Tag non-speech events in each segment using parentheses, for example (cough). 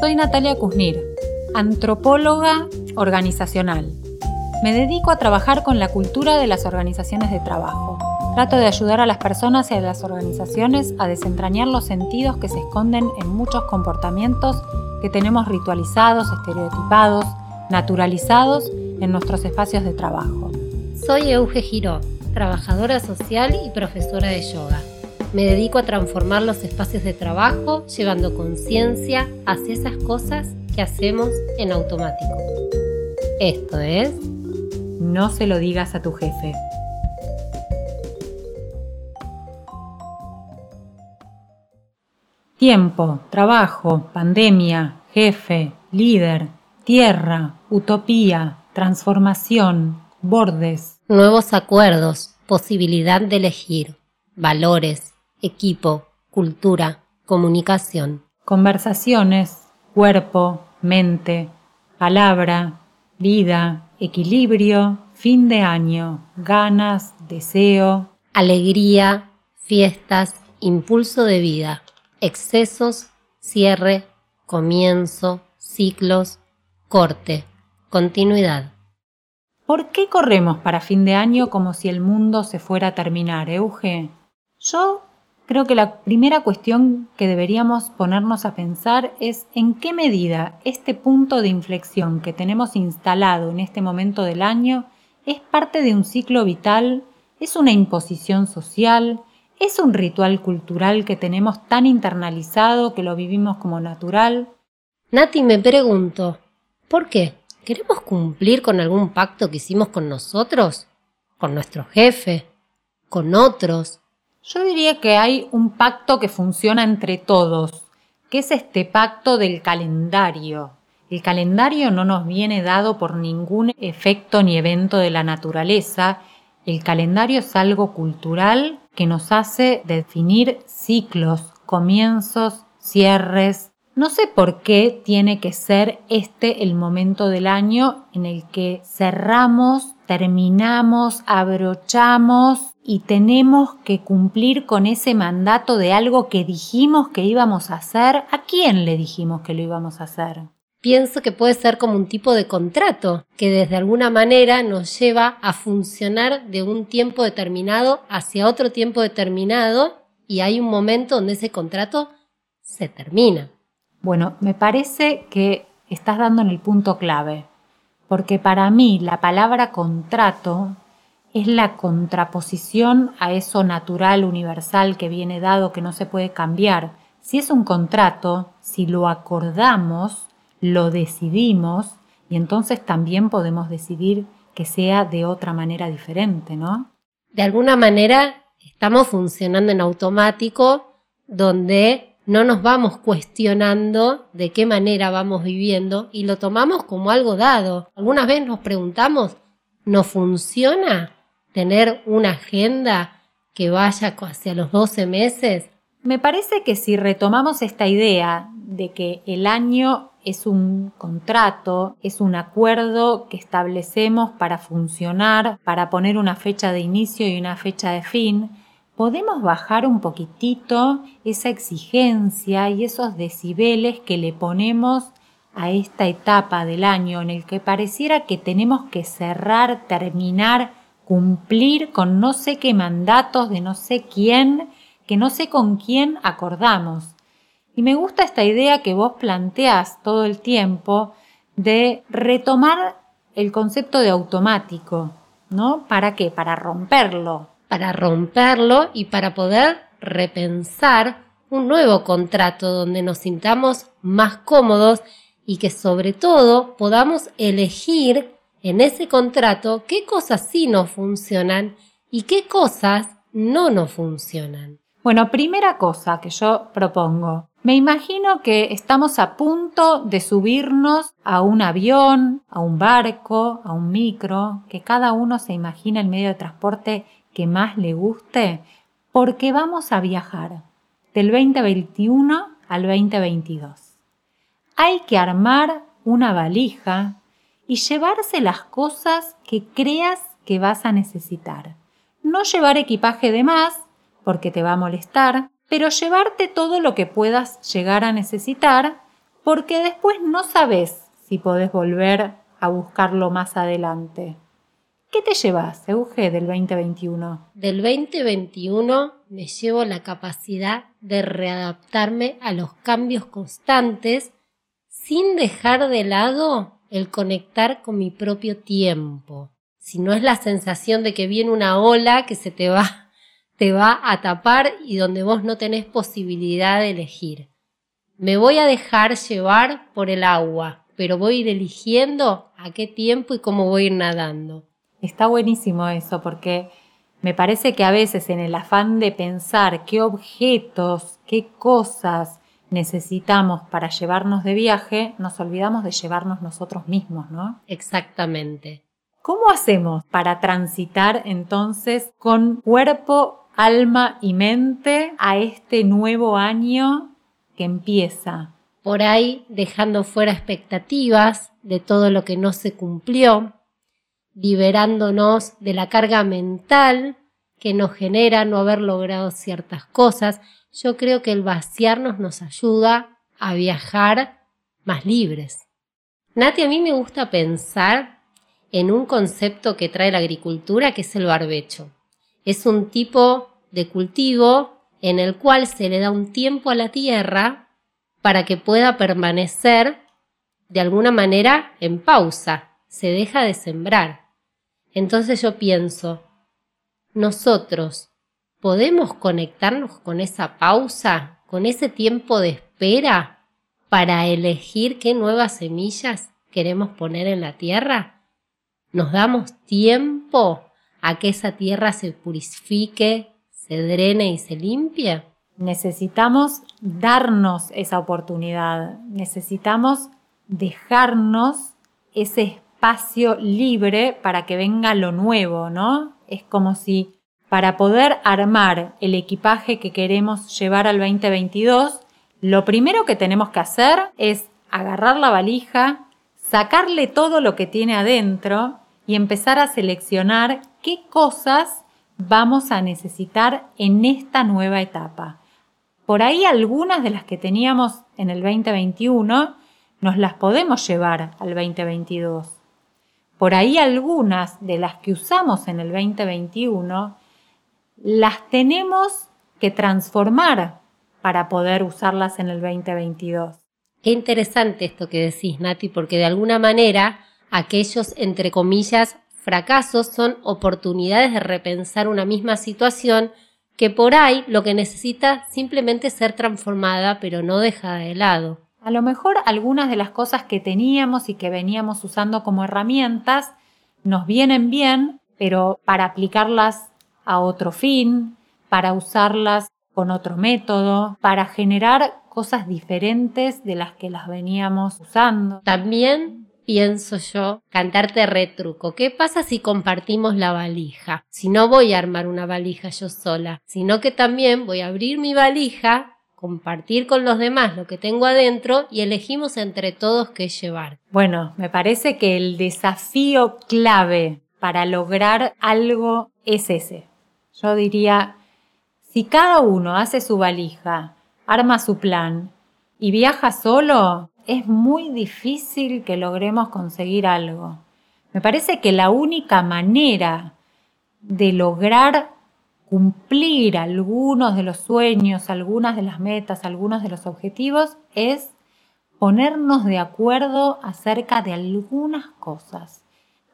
Soy Natalia Kuznir, antropóloga organizacional. Me dedico a trabajar con la cultura de las organizaciones de trabajo. Trato de ayudar a las personas y a las organizaciones a desentrañar los sentidos que se esconden en muchos comportamientos que tenemos ritualizados, estereotipados, naturalizados en nuestros espacios de trabajo. Soy Euge Giró, trabajadora social y profesora de yoga. Me dedico a transformar los espacios de trabajo llevando conciencia hacia esas cosas que hacemos en automático. Esto es... No se lo digas a tu jefe. Tiempo, trabajo, pandemia, jefe, líder, tierra, utopía, transformación, bordes. Nuevos acuerdos, posibilidad de elegir, valores, equipo, cultura, comunicación. Conversaciones, cuerpo, mente, palabra, vida, equilibrio, fin de año, ganas, deseo. Alegría, fiestas, impulso de vida, excesos, cierre, comienzo, ciclos, corte, continuidad. ¿Por qué corremos para fin de año como si el mundo se fuera a terminar, Euge? Yo creo que la primera cuestión que deberíamos ponernos a pensar es en qué medida este punto de inflexión que tenemos instalado en este momento del año es parte de un ciclo vital, es una imposición social, es un ritual cultural que tenemos tan internalizado que lo vivimos como natural. Nati, me pregunto, ¿por qué? ¿Queremos cumplir con algún pacto que hicimos con nosotros? ¿Con nuestro jefe? ¿Con otros? Yo diría que hay un pacto que funciona entre todos, que es este pacto del calendario. El calendario no nos viene dado por ningún efecto ni evento de la naturaleza. El calendario es algo cultural que nos hace definir ciclos, comienzos, cierres. No sé por qué tiene que ser este el momento del año en el que cerramos, terminamos, abrochamos y tenemos que cumplir con ese mandato de algo que dijimos que íbamos a hacer, ¿a quién le dijimos que lo íbamos a hacer? Pienso que puede ser como un tipo de contrato que desde alguna manera nos lleva a funcionar de un tiempo determinado hacia otro tiempo determinado y hay un momento donde ese contrato se termina. Bueno, me parece que estás dando en el punto clave, porque para mí la palabra contrato es la contraposición a eso natural, universal que viene dado, que no se puede cambiar. Si es un contrato, si lo acordamos, lo decidimos y entonces también podemos decidir que sea de otra manera diferente, ¿no? De alguna manera estamos funcionando en automático donde no nos vamos cuestionando de qué manera vamos viviendo y lo tomamos como algo dado. Algunas veces nos preguntamos, ¿no funciona? tener una agenda que vaya hacia los 12 meses? Me parece que si retomamos esta idea de que el año es un contrato, es un acuerdo que establecemos para funcionar, para poner una fecha de inicio y una fecha de fin, podemos bajar un poquitito esa exigencia y esos decibeles que le ponemos a esta etapa del año en el que pareciera que tenemos que cerrar, terminar cumplir con no sé qué mandatos de no sé quién, que no sé con quién acordamos. Y me gusta esta idea que vos planteás todo el tiempo de retomar el concepto de automático, ¿no? ¿Para qué? Para romperlo. Para romperlo y para poder repensar un nuevo contrato donde nos sintamos más cómodos y que sobre todo podamos elegir en ese contrato qué cosas sí nos funcionan y qué cosas no nos funcionan. Bueno, primera cosa que yo propongo. Me imagino que estamos a punto de subirnos a un avión, a un barco, a un micro, que cada uno se imagina el medio de transporte que más le guste, porque vamos a viajar del 2021 al 2022. Hay que armar una valija y llevarse las cosas que creas que vas a necesitar. No llevar equipaje de más, porque te va a molestar, pero llevarte todo lo que puedas llegar a necesitar, porque después no sabes si podés volver a buscarlo más adelante. ¿Qué te llevas, Euge, del 2021? Del 2021 me llevo la capacidad de readaptarme a los cambios constantes sin dejar de lado el conectar con mi propio tiempo. Si no es la sensación de que viene una ola que se te va, (laughs) te va a tapar y donde vos no tenés posibilidad de elegir. Me voy a dejar llevar por el agua, pero voy a ir eligiendo a qué tiempo y cómo voy a ir nadando. Está buenísimo eso, porque me parece que a veces en el afán de pensar qué objetos, qué cosas necesitamos para llevarnos de viaje, nos olvidamos de llevarnos nosotros mismos, ¿no? Exactamente. ¿Cómo hacemos para transitar entonces con cuerpo, alma y mente a este nuevo año que empieza? Por ahí dejando fuera expectativas de todo lo que no se cumplió, liberándonos de la carga mental que nos genera no haber logrado ciertas cosas. Yo creo que el vaciarnos nos ayuda a viajar más libres. Nati, a mí me gusta pensar en un concepto que trae la agricultura, que es el barbecho. Es un tipo de cultivo en el cual se le da un tiempo a la tierra para que pueda permanecer de alguna manera en pausa, se deja de sembrar. Entonces yo pienso, nosotros podemos conectarnos con esa pausa, con ese tiempo de espera para elegir qué nuevas semillas queremos poner en la tierra. ¿Nos damos tiempo a que esa tierra se purifique, se drene y se limpie? Necesitamos darnos esa oportunidad, necesitamos dejarnos ese espacio libre para que venga lo nuevo, ¿no? Es como si para poder armar el equipaje que queremos llevar al 2022, lo primero que tenemos que hacer es agarrar la valija, sacarle todo lo que tiene adentro y empezar a seleccionar qué cosas vamos a necesitar en esta nueva etapa. Por ahí algunas de las que teníamos en el 2021 nos las podemos llevar al 2022. Por ahí algunas de las que usamos en el 2021 las tenemos que transformar para poder usarlas en el 2022. Qué interesante esto que decís, Nati, porque de alguna manera aquellos, entre comillas, fracasos son oportunidades de repensar una misma situación que por ahí lo que necesita simplemente ser transformada, pero no dejada de lado. A lo mejor algunas de las cosas que teníamos y que veníamos usando como herramientas nos vienen bien, pero para aplicarlas a otro fin, para usarlas con otro método, para generar cosas diferentes de las que las veníamos usando. También pienso yo, cantarte retruco. ¿Qué pasa si compartimos la valija? Si no voy a armar una valija yo sola, sino que también voy a abrir mi valija compartir con los demás lo que tengo adentro y elegimos entre todos qué llevar. Bueno, me parece que el desafío clave para lograr algo es ese. Yo diría, si cada uno hace su valija, arma su plan y viaja solo, es muy difícil que logremos conseguir algo. Me parece que la única manera de lograr cumplir algunos de los sueños, algunas de las metas, algunos de los objetivos, es ponernos de acuerdo acerca de algunas cosas.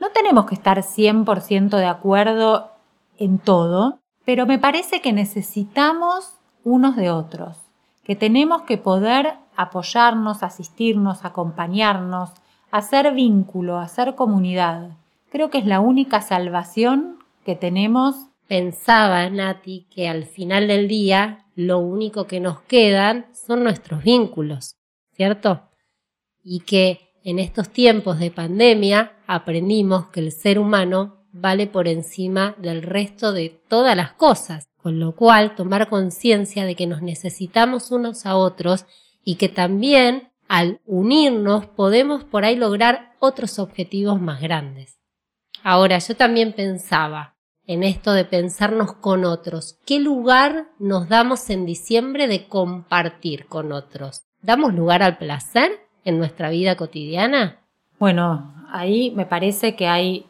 No tenemos que estar 100% de acuerdo en todo, pero me parece que necesitamos unos de otros, que tenemos que poder apoyarnos, asistirnos, acompañarnos, hacer vínculo, hacer comunidad. Creo que es la única salvación que tenemos Pensaba, Nati, que al final del día lo único que nos quedan son nuestros vínculos, ¿cierto? Y que en estos tiempos de pandemia aprendimos que el ser humano vale por encima del resto de todas las cosas, con lo cual tomar conciencia de que nos necesitamos unos a otros y que también al unirnos podemos por ahí lograr otros objetivos más grandes. Ahora, yo también pensaba, en esto de pensarnos con otros. ¿Qué lugar nos damos en diciembre de compartir con otros? ¿Damos lugar al placer en nuestra vida cotidiana? Bueno, ahí me parece que hay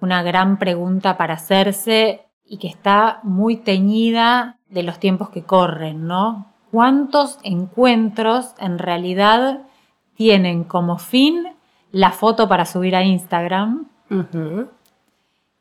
una gran pregunta para hacerse y que está muy teñida de los tiempos que corren, ¿no? ¿Cuántos encuentros en realidad tienen como fin la foto para subir a Instagram?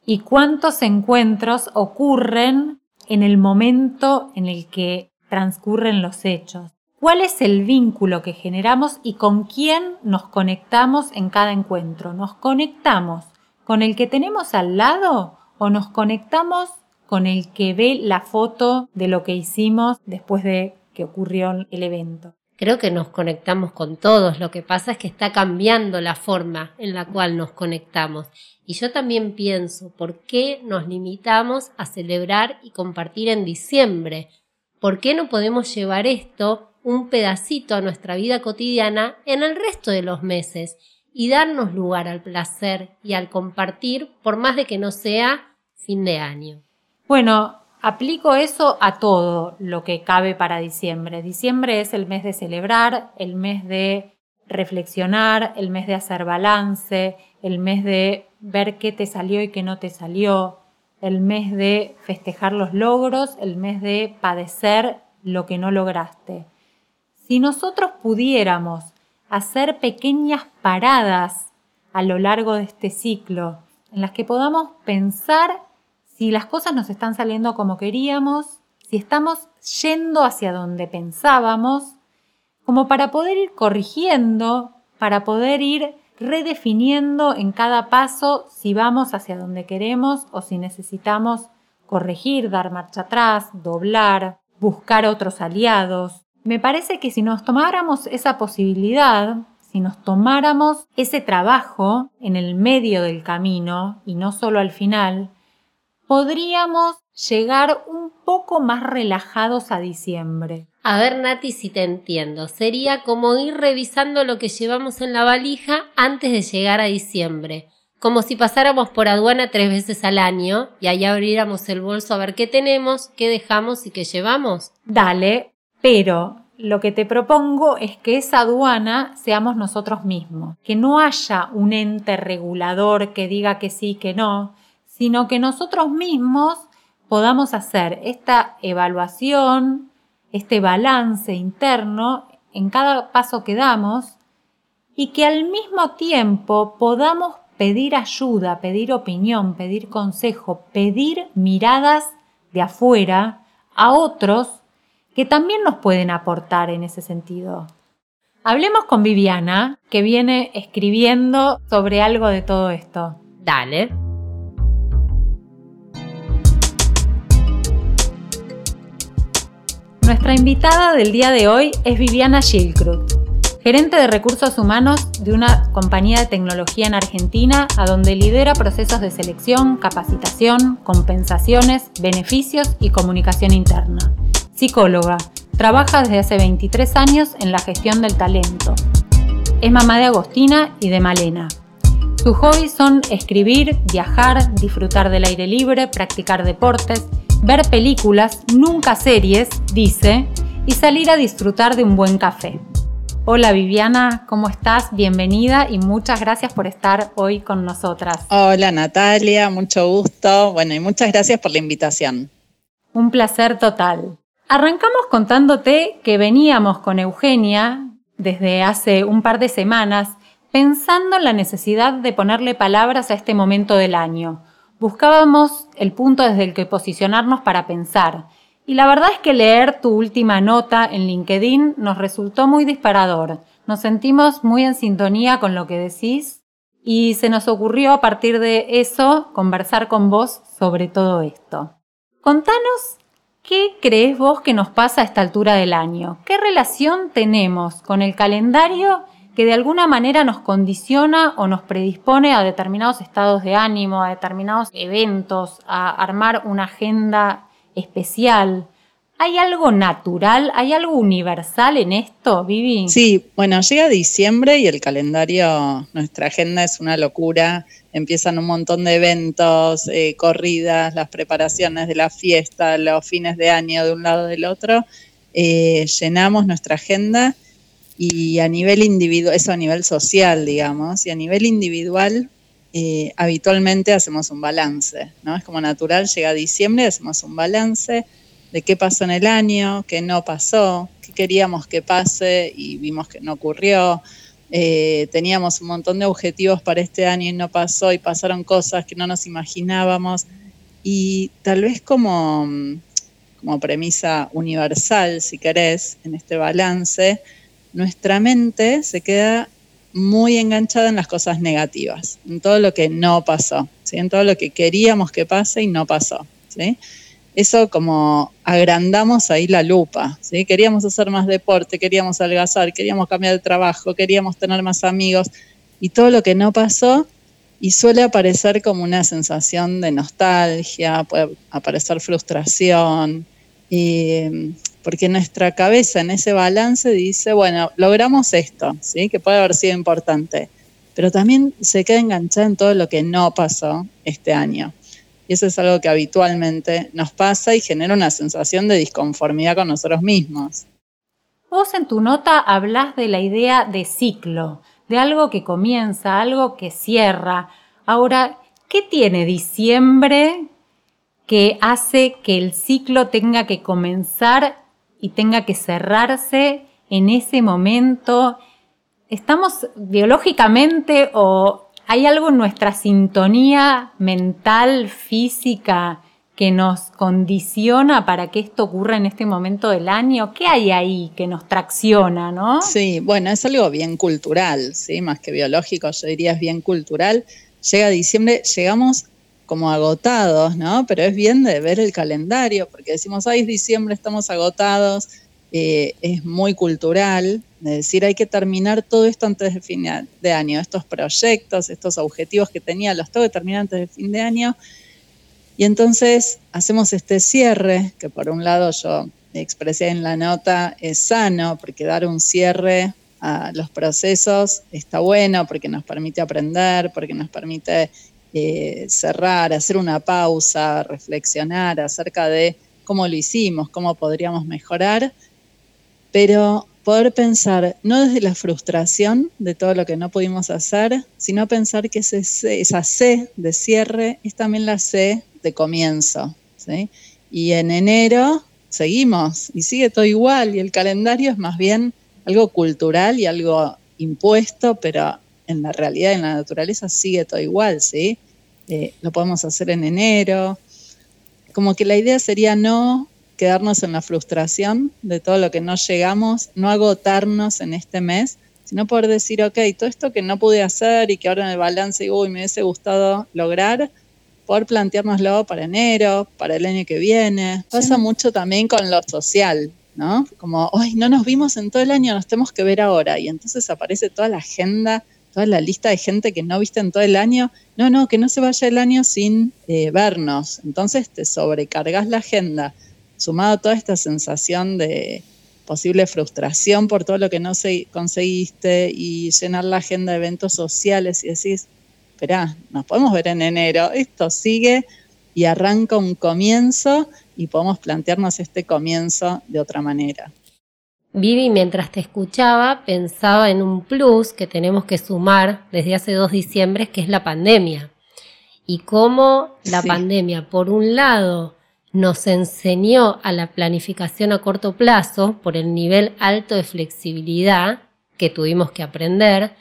¿Y cuántos encuentros ocurren en el momento en el que transcurren los hechos? ¿Cuál es el vínculo que generamos y con quién nos conectamos en cada encuentro? ¿Nos conectamos con el que tenemos al lado o nos conectamos con el que ve la foto de lo que hicimos después de que ocurrió el evento? Creo que nos conectamos con todos, lo que pasa es que está cambiando la forma en la cual nos conectamos. Y yo también pienso, ¿por qué nos limitamos a celebrar y compartir en diciembre? ¿Por qué no podemos llevar esto un pedacito a nuestra vida cotidiana en el resto de los meses y darnos lugar al placer y al compartir por más de que no sea fin de año? Bueno, aplico eso a todo lo que cabe para diciembre. Diciembre es el mes de celebrar, el mes de reflexionar, el mes de hacer balance, el mes de ver qué te salió y qué no te salió, el mes de festejar los logros, el mes de padecer lo que no lograste. Si nosotros pudiéramos hacer pequeñas paradas a lo largo de este ciclo, en las que podamos pensar si las cosas nos están saliendo como queríamos, si estamos yendo hacia donde pensábamos, como para poder ir corrigiendo, para poder ir redefiniendo en cada paso si vamos hacia donde queremos o si necesitamos corregir, dar marcha atrás, doblar, buscar otros aliados. Me parece que si nos tomáramos esa posibilidad, si nos tomáramos ese trabajo en el medio del camino y no solo al final, podríamos llegar un poco más relajados a diciembre. A ver, Nati, si te entiendo. Sería como ir revisando lo que llevamos en la valija antes de llegar a diciembre. Como si pasáramos por aduana tres veces al año y ahí abriéramos el bolso a ver qué tenemos, qué dejamos y qué llevamos. Dale, pero lo que te propongo es que esa aduana seamos nosotros mismos, que no haya un ente regulador que diga que sí, que no, sino que nosotros mismos podamos hacer esta evaluación, este balance interno en cada paso que damos y que al mismo tiempo podamos pedir ayuda, pedir opinión, pedir consejo, pedir miradas de afuera a otros que también nos pueden aportar en ese sentido. Hablemos con Viviana, que viene escribiendo sobre algo de todo esto. Dale. Nuestra invitada del día de hoy es Viviana Schildkrut, gerente de recursos humanos de una compañía de tecnología en Argentina, a donde lidera procesos de selección, capacitación, compensaciones, beneficios y comunicación interna. Psicóloga, trabaja desde hace 23 años en la gestión del talento. Es mamá de Agostina y de Malena. Sus hobbies son escribir, viajar, disfrutar del aire libre, practicar deportes, ver películas, nunca series, dice, y salir a disfrutar de un buen café. Hola Viviana, ¿cómo estás? Bienvenida y muchas gracias por estar hoy con nosotras. Hola Natalia, mucho gusto. Bueno, y muchas gracias por la invitación. Un placer total. Arrancamos contándote que veníamos con Eugenia desde hace un par de semanas pensando en la necesidad de ponerle palabras a este momento del año Buscábamos el punto desde el que posicionarnos para pensar. Y la verdad es que leer tu última nota en LinkedIn nos resultó muy disparador. Nos sentimos muy en sintonía con lo que decís y se nos ocurrió a partir de eso conversar con vos sobre todo esto. Contanos qué crees vos que nos pasa a esta altura del año. ¿Qué relación tenemos con el calendario que de alguna manera nos condiciona o nos predispone a determinados estados de ánimo, a determinados eventos, a armar una agenda especial. ¿Hay algo natural, hay algo universal en esto, Vivi? Sí, bueno, llega diciembre y el calendario, nuestra agenda es una locura. Empiezan un montón de eventos, eh, corridas, las preparaciones de la fiesta, los fines de año de un lado del otro. Eh, llenamos nuestra agenda Y a nivel individual, eso a nivel social, digamos, y a nivel individual, eh, habitualmente hacemos un balance, ¿no? Es como natural, llega diciembre, hacemos un balance de qué pasó en el año, qué no pasó, qué queríamos que pase y vimos que no ocurrió. Eh, teníamos un montón de objetivos para este año y no pasó y pasaron cosas que no nos imaginábamos. Y tal vez como, como premisa universal, si querés, en este balance, nuestra mente se queda muy enganchada en las cosas negativas, en todo lo que no pasó, en todo lo que queríamos que pase y no pasó. ¿sí? eso como agrandamos ahí la lupa, ¿sí? Queríamos hacer más deporte, queríamos algazar, queríamos cambiar de trabajo, queríamos tener más amigos y todo lo que no pasó y suele aparecer como una sensación de nostalgia, puede aparecer frustración, porque nuestra cabeza en ese balance dice, bueno, logramos esto, ¿sí? que puede haber sido importante, pero también se queda enganchada en todo lo que no pasó este año. Y eso es algo que habitualmente nos pasa y genera una sensación de disconformidad con nosotros mismos. Vos en tu nota hablas de la idea de ciclo, de algo que comienza, algo que cierra. Ahora, ¿qué tiene diciembre que hace que el ciclo tenga que comenzar y tenga que cerrarse en ese momento? ¿Estamos biológicamente o ¿Hay algo en nuestra sintonía mental, física, que nos condiciona para que esto ocurra en este momento del año? ¿Qué hay ahí que nos tracciona, no? Sí, bueno, es algo bien cultural, ¿sí? Más que biológico, yo diría es bien cultural. Llega diciembre, llegamos como agotados, ¿no? Pero es bien de ver el calendario, porque decimos, ay, es diciembre, estamos agotados, eh, es muy cultural, es decir, hay que terminar todo esto antes de fin de año, estos proyectos, estos objetivos que tenía, los tengo que terminar antes de fin de año. Y entonces hacemos este cierre, que por un lado yo expresé en la nota, es sano, porque dar un cierre a los procesos está bueno, porque nos permite aprender, porque nos permite eh, cerrar, hacer una pausa, reflexionar acerca de cómo lo hicimos, cómo podríamos mejorar pero poder pensar no desde la frustración de todo lo que no pudimos hacer, sino pensar que esa C de cierre es también la C de comienzo. Y en enero seguimos y sigue todo igual y el calendario es más bien algo cultural y algo impuesto, pero en la realidad, en la naturaleza sigue todo igual, ¿sí? Eh, lo podemos hacer en enero. Como que la idea sería no quedarnos en la frustración de todo lo que no llegamos, no agotarnos en este mes, sino poder decir, ok, todo esto que no pude hacer y que ahora en el balance, uy, me hubiese gustado lograr, poder planteárnoslo para enero, para el año que viene. Pasa mucho también con lo social, ¿no? Como, hoy no nos vimos en todo el año, nos tenemos que ver ahora. Y entonces aparece toda la agenda, toda la lista de gente que no viste en todo el año. No, no, que no se vaya el año sin eh, vernos. Entonces te sobrecargas la agenda sumado a toda esta sensación de posible frustración por todo lo que no conseguiste y llenar la agenda de eventos sociales y decís, espera, nos podemos ver en enero, esto sigue y arranca un comienzo y podemos plantearnos este comienzo de otra manera. Vivi, mientras te escuchaba, pensaba en un plus que tenemos que sumar desde hace dos diciembre, que es la pandemia. Y cómo la pandemia, por un lado, nos enseñó a la planificación a corto plazo por el nivel alto de flexibilidad que tuvimos que aprender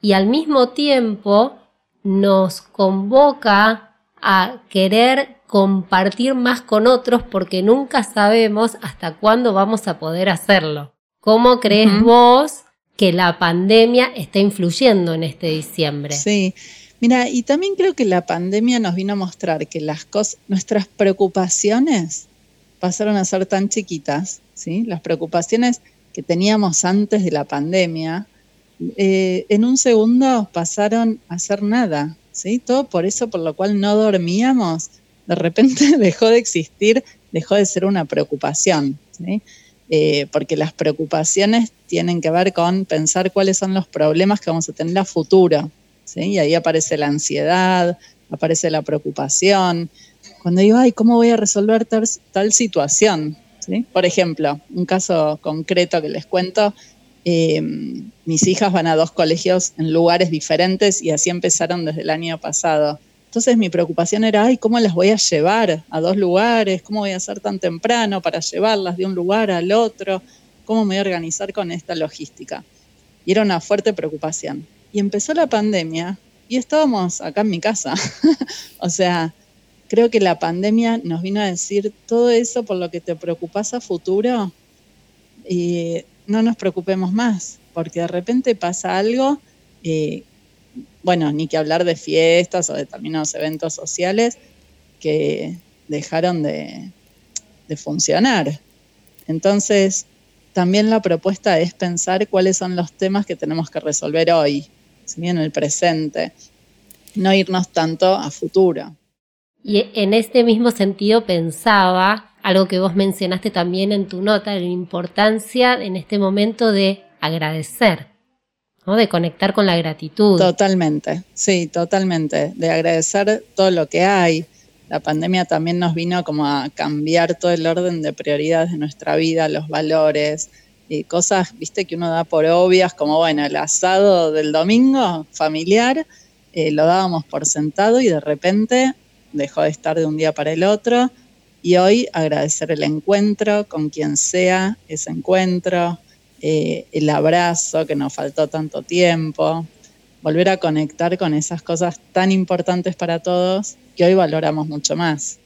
y al mismo tiempo nos convoca a querer compartir más con otros porque nunca sabemos hasta cuándo vamos a poder hacerlo. ¿Cómo crees vos que la pandemia está influyendo en este diciembre? Sí, Mira, y también creo que la pandemia nos vino a mostrar que las cosas, nuestras preocupaciones pasaron a ser tan chiquitas, ¿sí? Las preocupaciones que teníamos antes de la pandemia, eh, en un segundo pasaron a ser nada, ¿sí? Todo por eso por lo cual no dormíamos, de repente (laughs) dejó de existir, dejó de ser una preocupación. Eh, porque las preocupaciones tienen que ver con pensar cuáles son los problemas que vamos a tener a futuro, y ahí aparece la ansiedad, aparece la preocupación. Cuando digo, ay, ¿cómo voy a resolver tal, situación? Por ejemplo, un caso concreto que les cuento, Eh, mis hijas van a dos colegios en lugares diferentes y así empezaron desde el año pasado. Entonces mi preocupación era, ¿cómo las voy a llevar a dos lugares? ¿Cómo voy a hacer tan temprano para llevarlas de un lugar al otro? ¿Cómo me voy a organizar con esta logística? Y era una fuerte preocupación. Y empezó la pandemia y estábamos acá en mi casa. (laughs) o sea, creo que la pandemia nos vino a decir todo eso por lo que te preocupas a futuro y no nos preocupemos más, porque de repente pasa algo, eh, bueno, ni que hablar de fiestas o de determinados eventos sociales que dejaron de, funcionar. Entonces, también la propuesta es pensar cuáles son los temas que tenemos que resolver hoy, en el presente, no irnos tanto a futuro. Y en este mismo sentido pensaba algo que vos mencionaste también en tu nota, la importancia en este momento de agradecer, de conectar con la gratitud. Totalmente, sí, totalmente, de agradecer todo lo que hay. La pandemia también nos vino como a cambiar todo el orden de prioridades de nuestra vida, los valores, y cosas, viste, que uno da por obvias, como bueno, el asado del domingo familiar, eh, lo dábamos por sentado y de repente dejó de estar de un día para el otro. Y hoy agradecer el encuentro con quien sea ese encuentro, eh, el abrazo que nos faltó tanto tiempo, volver a conectar con esas cosas tan importantes para todos que hoy valoramos mucho más.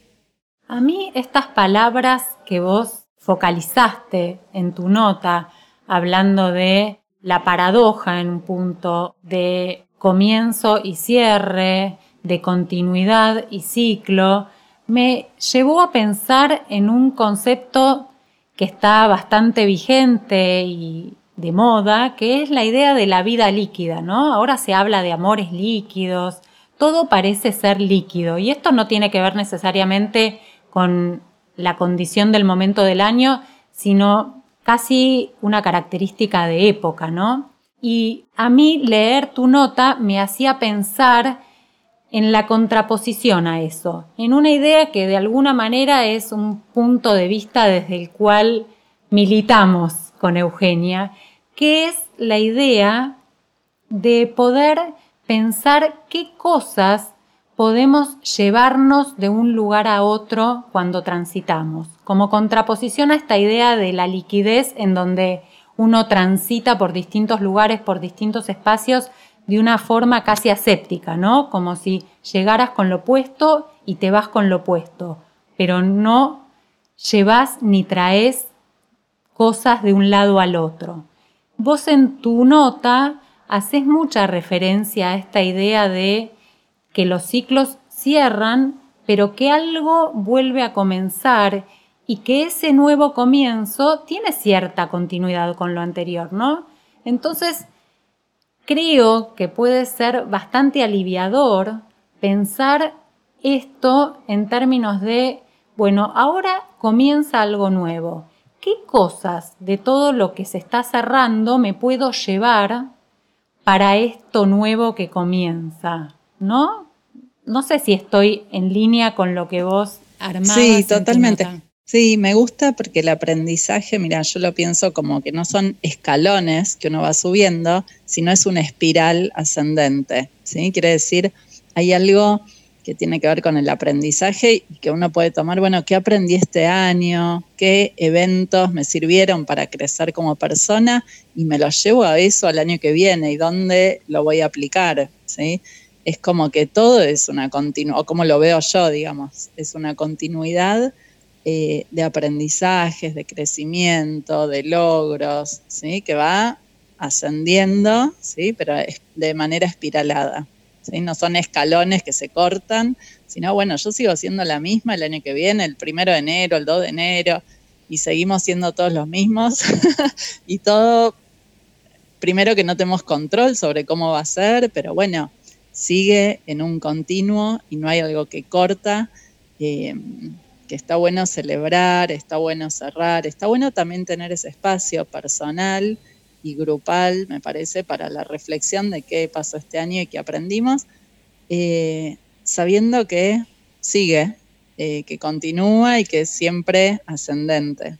A mí estas palabras que vos focalizaste en tu nota, hablando de la paradoja en un punto de comienzo y cierre, de continuidad y ciclo, me llevó a pensar en un concepto que está bastante vigente y de moda, que es la idea de la vida líquida, ¿no? Ahora se habla de amores líquidos, todo parece ser líquido y esto no tiene que ver necesariamente con la condición del momento del año, sino casi una característica de época, ¿no? Y a mí leer tu nota me hacía pensar en la contraposición a eso, en una idea que de alguna manera es un punto de vista desde el cual militamos con Eugenia, que es la idea de poder pensar qué cosas podemos llevarnos de un lugar a otro cuando transitamos, como contraposición a esta idea de la liquidez en donde uno transita por distintos lugares, por distintos espacios, de una forma casi aséptica, ¿no? Como si llegaras con lo opuesto y te vas con lo opuesto, pero no llevas ni traes cosas de un lado al otro. Vos en tu nota haces mucha referencia a esta idea de que los ciclos cierran, pero que algo vuelve a comenzar y que ese nuevo comienzo tiene cierta continuidad con lo anterior, ¿no? Entonces, creo que puede ser bastante aliviador pensar esto en términos de, bueno, ahora comienza algo nuevo. ¿Qué cosas de todo lo que se está cerrando me puedo llevar para esto nuevo que comienza? ¿No? No sé si estoy en línea con lo que vos armabas. Sí, totalmente. Sí, me gusta porque el aprendizaje, mira, yo lo pienso como que no son escalones que uno va subiendo, sino es una espiral ascendente, ¿sí? Quiere decir, hay algo que tiene que ver con el aprendizaje y que uno puede tomar, bueno, ¿qué aprendí este año? ¿Qué eventos me sirvieron para crecer como persona? Y me lo llevo a eso al año que viene y dónde lo voy a aplicar, ¿sí? Es como que todo es una continuidad, o como lo veo yo, digamos, es una continuidad eh, de aprendizajes, de crecimiento, de logros, ¿sí? que va ascendiendo, ¿sí? pero de manera espiralada. ¿sí? No son escalones que se cortan, sino bueno, yo sigo siendo la misma el año que viene, el primero de enero, el 2 de enero, y seguimos siendo todos los mismos, (laughs) y todo, primero que no tenemos control sobre cómo va a ser, pero bueno, sigue en un continuo y no hay algo que corta. Eh, que está bueno celebrar, está bueno cerrar, está bueno también tener ese espacio personal y grupal, me parece, para la reflexión de qué pasó este año y qué aprendimos, eh, sabiendo que sigue, eh, que continúa y que es siempre ascendente.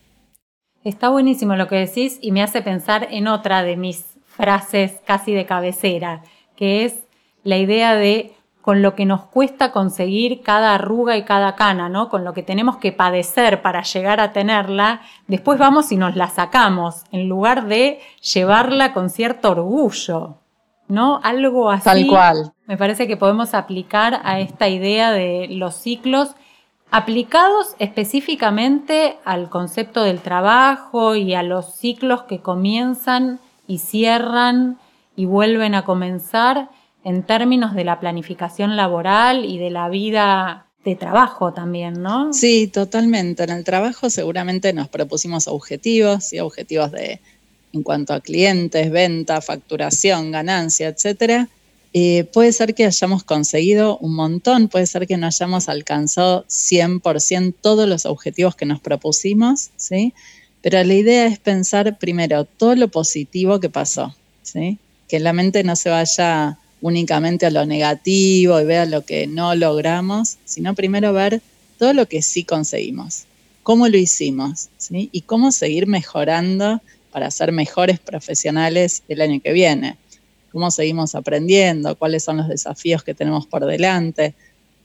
Está buenísimo lo que decís y me hace pensar en otra de mis frases casi de cabecera, que es la idea de con lo que nos cuesta conseguir cada arruga y cada cana, ¿no? Con lo que tenemos que padecer para llegar a tenerla, después vamos y nos la sacamos, en lugar de llevarla con cierto orgullo, ¿no? Algo así. Tal cual. Me parece que podemos aplicar a esta idea de los ciclos aplicados específicamente al concepto del trabajo y a los ciclos que comienzan y cierran y vuelven a comenzar en términos de la planificación laboral y de la vida de trabajo también, ¿no? Sí, totalmente. En el trabajo seguramente nos propusimos objetivos, y objetivos de en cuanto a clientes, venta, facturación, ganancia, etcétera. Eh, puede ser que hayamos conseguido un montón, puede ser que no hayamos alcanzado 100% todos los objetivos que nos propusimos, ¿sí? Pero la idea es pensar primero todo lo positivo que pasó, ¿sí? Que la mente no se vaya únicamente a lo negativo y vea lo que no logramos, sino primero ver todo lo que sí conseguimos, cómo lo hicimos ¿sí? y cómo seguir mejorando para ser mejores profesionales el año que viene, cómo seguimos aprendiendo, cuáles son los desafíos que tenemos por delante,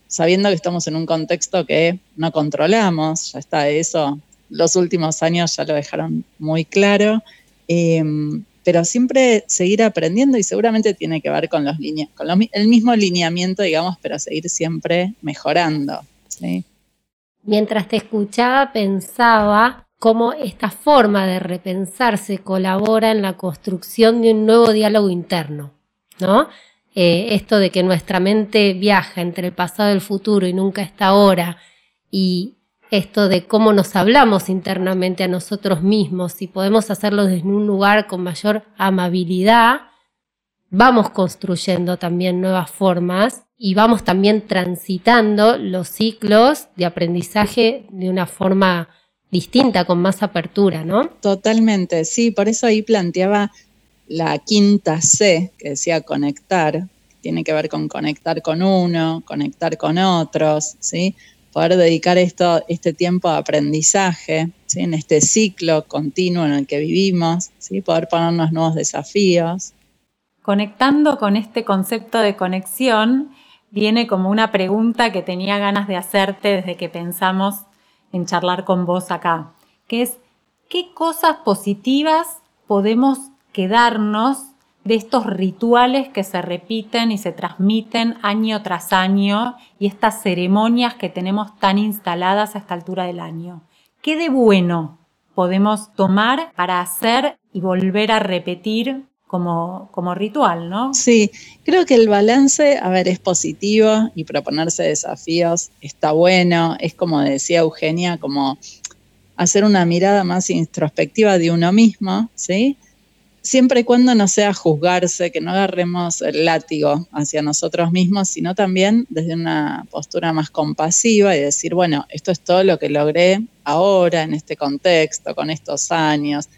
sabiendo que estamos en un contexto que no controlamos, ya está eso, los últimos años ya lo dejaron muy claro. Em, pero siempre seguir aprendiendo y seguramente tiene que ver con, los con el mismo lineamiento, digamos, pero seguir siempre mejorando. Mientras te escuchaba, pensaba cómo esta forma de repensarse colabora en la construcción de un nuevo diálogo interno, ¿no? Eh, esto de que nuestra mente viaja entre el pasado y el futuro y nunca está ahora, y esto de cómo nos hablamos internamente a nosotros mismos, y podemos hacerlo desde un lugar con mayor amabilidad, vamos construyendo también nuevas formas y vamos también transitando los ciclos de aprendizaje de una forma distinta, con más apertura, ¿no? Totalmente, sí, por eso ahí planteaba la quinta C, que decía conectar, tiene que ver con conectar con uno, conectar con otros, ¿sí? Poder dedicar esto, este tiempo a aprendizaje, en este ciclo continuo en el que vivimos, poder ponernos nuevos desafíos. Conectando con este concepto de conexión, viene como una pregunta que tenía ganas de hacerte desde que pensamos en charlar con vos acá, que es, ¿qué cosas positivas podemos quedarnos de estos rituales que se repiten y se transmiten año tras año y estas ceremonias que tenemos tan instaladas a esta altura del año. ¿Qué de bueno podemos tomar para hacer y volver a repetir como, como ritual, ¿no? Sí, creo que el balance, a ver, es positivo y proponerse desafíos está bueno. Es como decía Eugenia, como hacer una mirada más introspectiva de uno mismo, ¿sí? Siempre y cuando no sea juzgarse, que no agarremos el látigo hacia nosotros mismos, sino también desde una postura más compasiva y decir, bueno, esto es todo lo que logré ahora en este contexto, con estos años,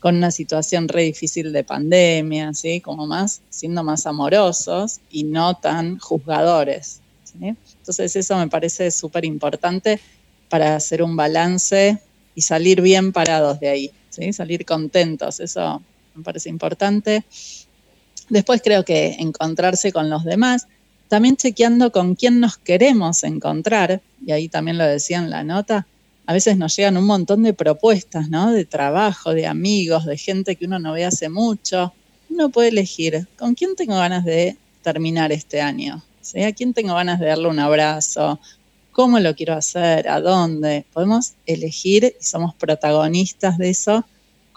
con una situación re difícil de pandemia, ¿sí? Como más, siendo más amorosos y no tan juzgadores. Entonces eso me parece súper importante para hacer un balance y salir bien parados de ahí. Salir contentos, eso me parece importante. Después creo que encontrarse con los demás, también chequeando con quién nos queremos encontrar, y ahí también lo decía en la nota, a veces nos llegan un montón de propuestas, ¿no? De trabajo, de amigos, de gente que uno no ve hace mucho. Uno puede elegir con quién tengo ganas de terminar este año, ¿sí? a quién tengo ganas de darle un abrazo, cómo lo quiero hacer, a dónde. Podemos elegir y somos protagonistas de eso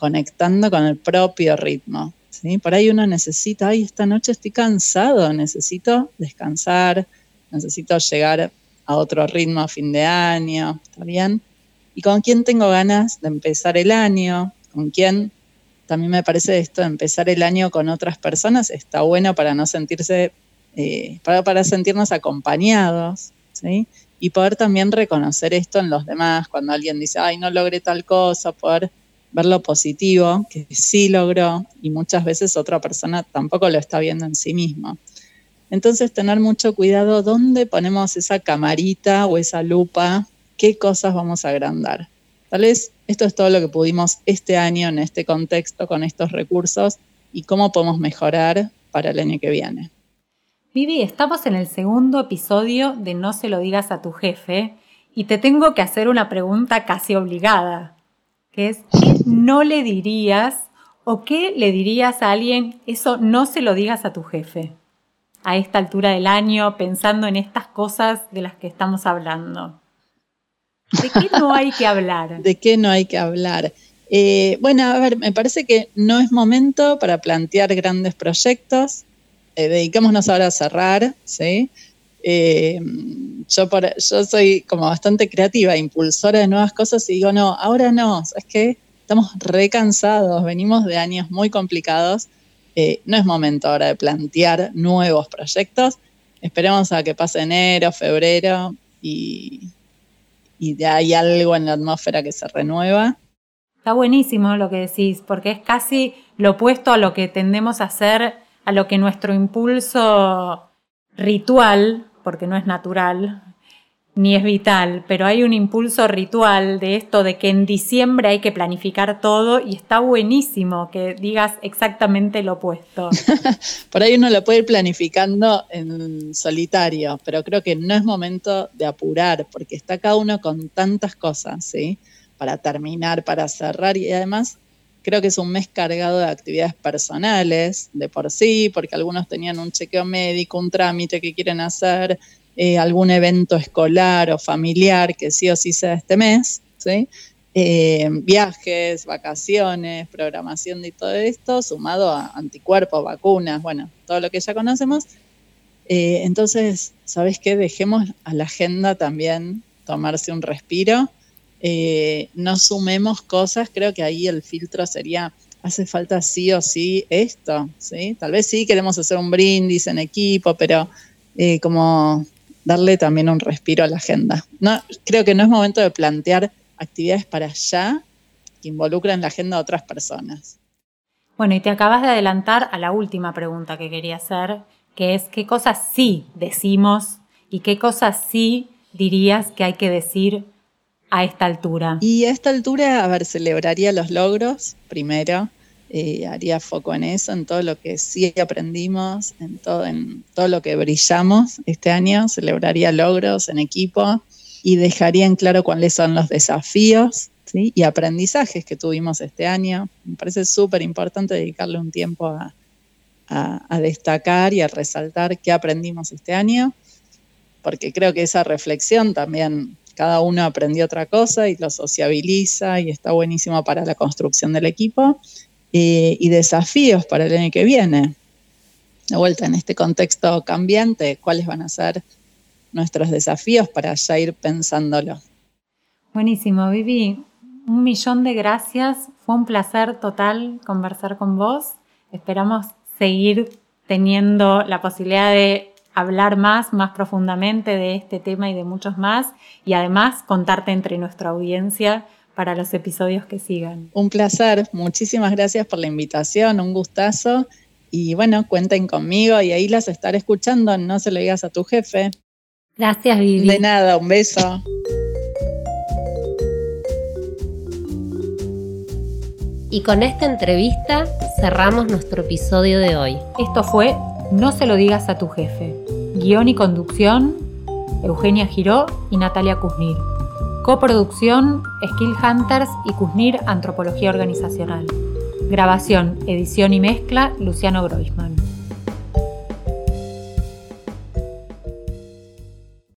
conectando con el propio ritmo. ¿sí? Por ahí uno necesita, ay, esta noche estoy cansado, necesito descansar, necesito llegar a otro ritmo a fin de año, ¿está bien? ¿Y con quién tengo ganas de empezar el año? ¿Con quién? También me parece esto empezar el año con otras personas está bueno para no sentirse, eh, para, para sentirnos acompañados, ¿sí? Y poder también reconocer esto en los demás, cuando alguien dice, ay, no logré tal cosa, poder ver lo positivo, que sí logró, y muchas veces otra persona tampoco lo está viendo en sí mismo. Entonces, tener mucho cuidado dónde ponemos esa camarita o esa lupa, qué cosas vamos a agrandar. Tal vez esto es todo lo que pudimos este año en este contexto con estos recursos y cómo podemos mejorar para el año que viene. Vivi, estamos en el segundo episodio de No se lo digas a tu jefe y te tengo que hacer una pregunta casi obligada, que es, ¿qué no le dirías o qué le dirías a alguien, eso no se lo digas a tu jefe? A esta altura del año, pensando en estas cosas de las que estamos hablando. ¿De qué no hay que hablar? (laughs) ¿De qué no hay que hablar? Eh, bueno, a ver, me parece que no es momento para plantear grandes proyectos. Eh, dedicémonos ahora a cerrar, ¿sí? Eh, yo, soy como bastante creativa, impulsora de nuevas cosas y digo, no, ahora no, es que estamos recansados, venimos de años muy complicados, no es momento ahora de plantear nuevos proyectos, esperemos a que pase enero, febrero y, y de hay algo en la atmósfera que se renueva. Está buenísimo lo que decís, porque es casi lo opuesto a lo que tendemos a hacer, a lo que nuestro impulso ritual, porque no es natural, ni es vital, pero hay un impulso ritual de esto de que en diciembre hay que planificar todo y está buenísimo que digas exactamente lo opuesto. (laughs) Por ahí uno lo puede ir planificando en solitario, pero creo que no es momento de apurar porque está cada uno con tantas cosas, ¿sí? Para terminar, para cerrar y además creo que es un mes cargado de actividades personales de por sí, porque algunos tenían un chequeo médico, un trámite que quieren hacer, eh, algún evento escolar o familiar que sí o sí sea este mes, ¿sí? Eh, viajes, vacaciones, programación de todo esto, sumado a anticuerpos, vacunas, bueno, todo lo que ya conocemos. Eh, entonces, ¿sabes qué? Dejemos a la agenda también tomarse un respiro. No sumemos cosas, creo que ahí el filtro sería, hace falta sí o sí esto, ¿sí? Tal vez sí queremos hacer un brindis en equipo, pero como darle también un respiro a la agenda. No, creo que no es momento de plantear actividades para allá que involucren la agenda de otras personas. Bueno, y te acabas de adelantar a la última pregunta que quería hacer, que es qué cosas sí decimos y qué cosas sí dirías que hay que decir a esta altura. Y a esta altura, a ver, celebraría los logros primero. Eh, haría foco en eso, en todo lo que sí aprendimos, en todo, en todo lo que brillamos este año, celebraría logros en equipo y dejaría en claro cuáles son los desafíos y aprendizajes que tuvimos este año. Me parece súper importante dedicarle un tiempo a, a destacar y a resaltar qué aprendimos este año, porque creo que esa reflexión también cada uno aprendió otra cosa y lo sociabiliza y está buenísimo para la construcción del equipo y, desafíos para el año que viene. De vuelta, en este contexto cambiante, ¿cuáles van a ser nuestros desafíos para ya ir pensándolo? Buenísimo, Vivi. Un millón de gracias. Fue un placer total conversar con vos. Esperamos seguir teniendo la posibilidad de hablar más, más profundamente de este tema y de muchos más, y además contarte entre nuestra audiencia para los episodios que sigan. Un placer, muchísimas gracias por la invitación, un gustazo. Y bueno, cuenten conmigo y ahí las estaré escuchando, no se lo digas a tu jefe. Gracias, Vivi. De nada, un beso. Y con esta entrevista cerramos nuestro episodio de hoy. Esto fue No se lo digas a tu jefe. Guión y conducción, Eugenia Giró y Natalia Kuznir. Coproducción, Skill Hunters y Kuznir Antropología Organizacional. Grabación, edición y mezcla, Luciano Groisman.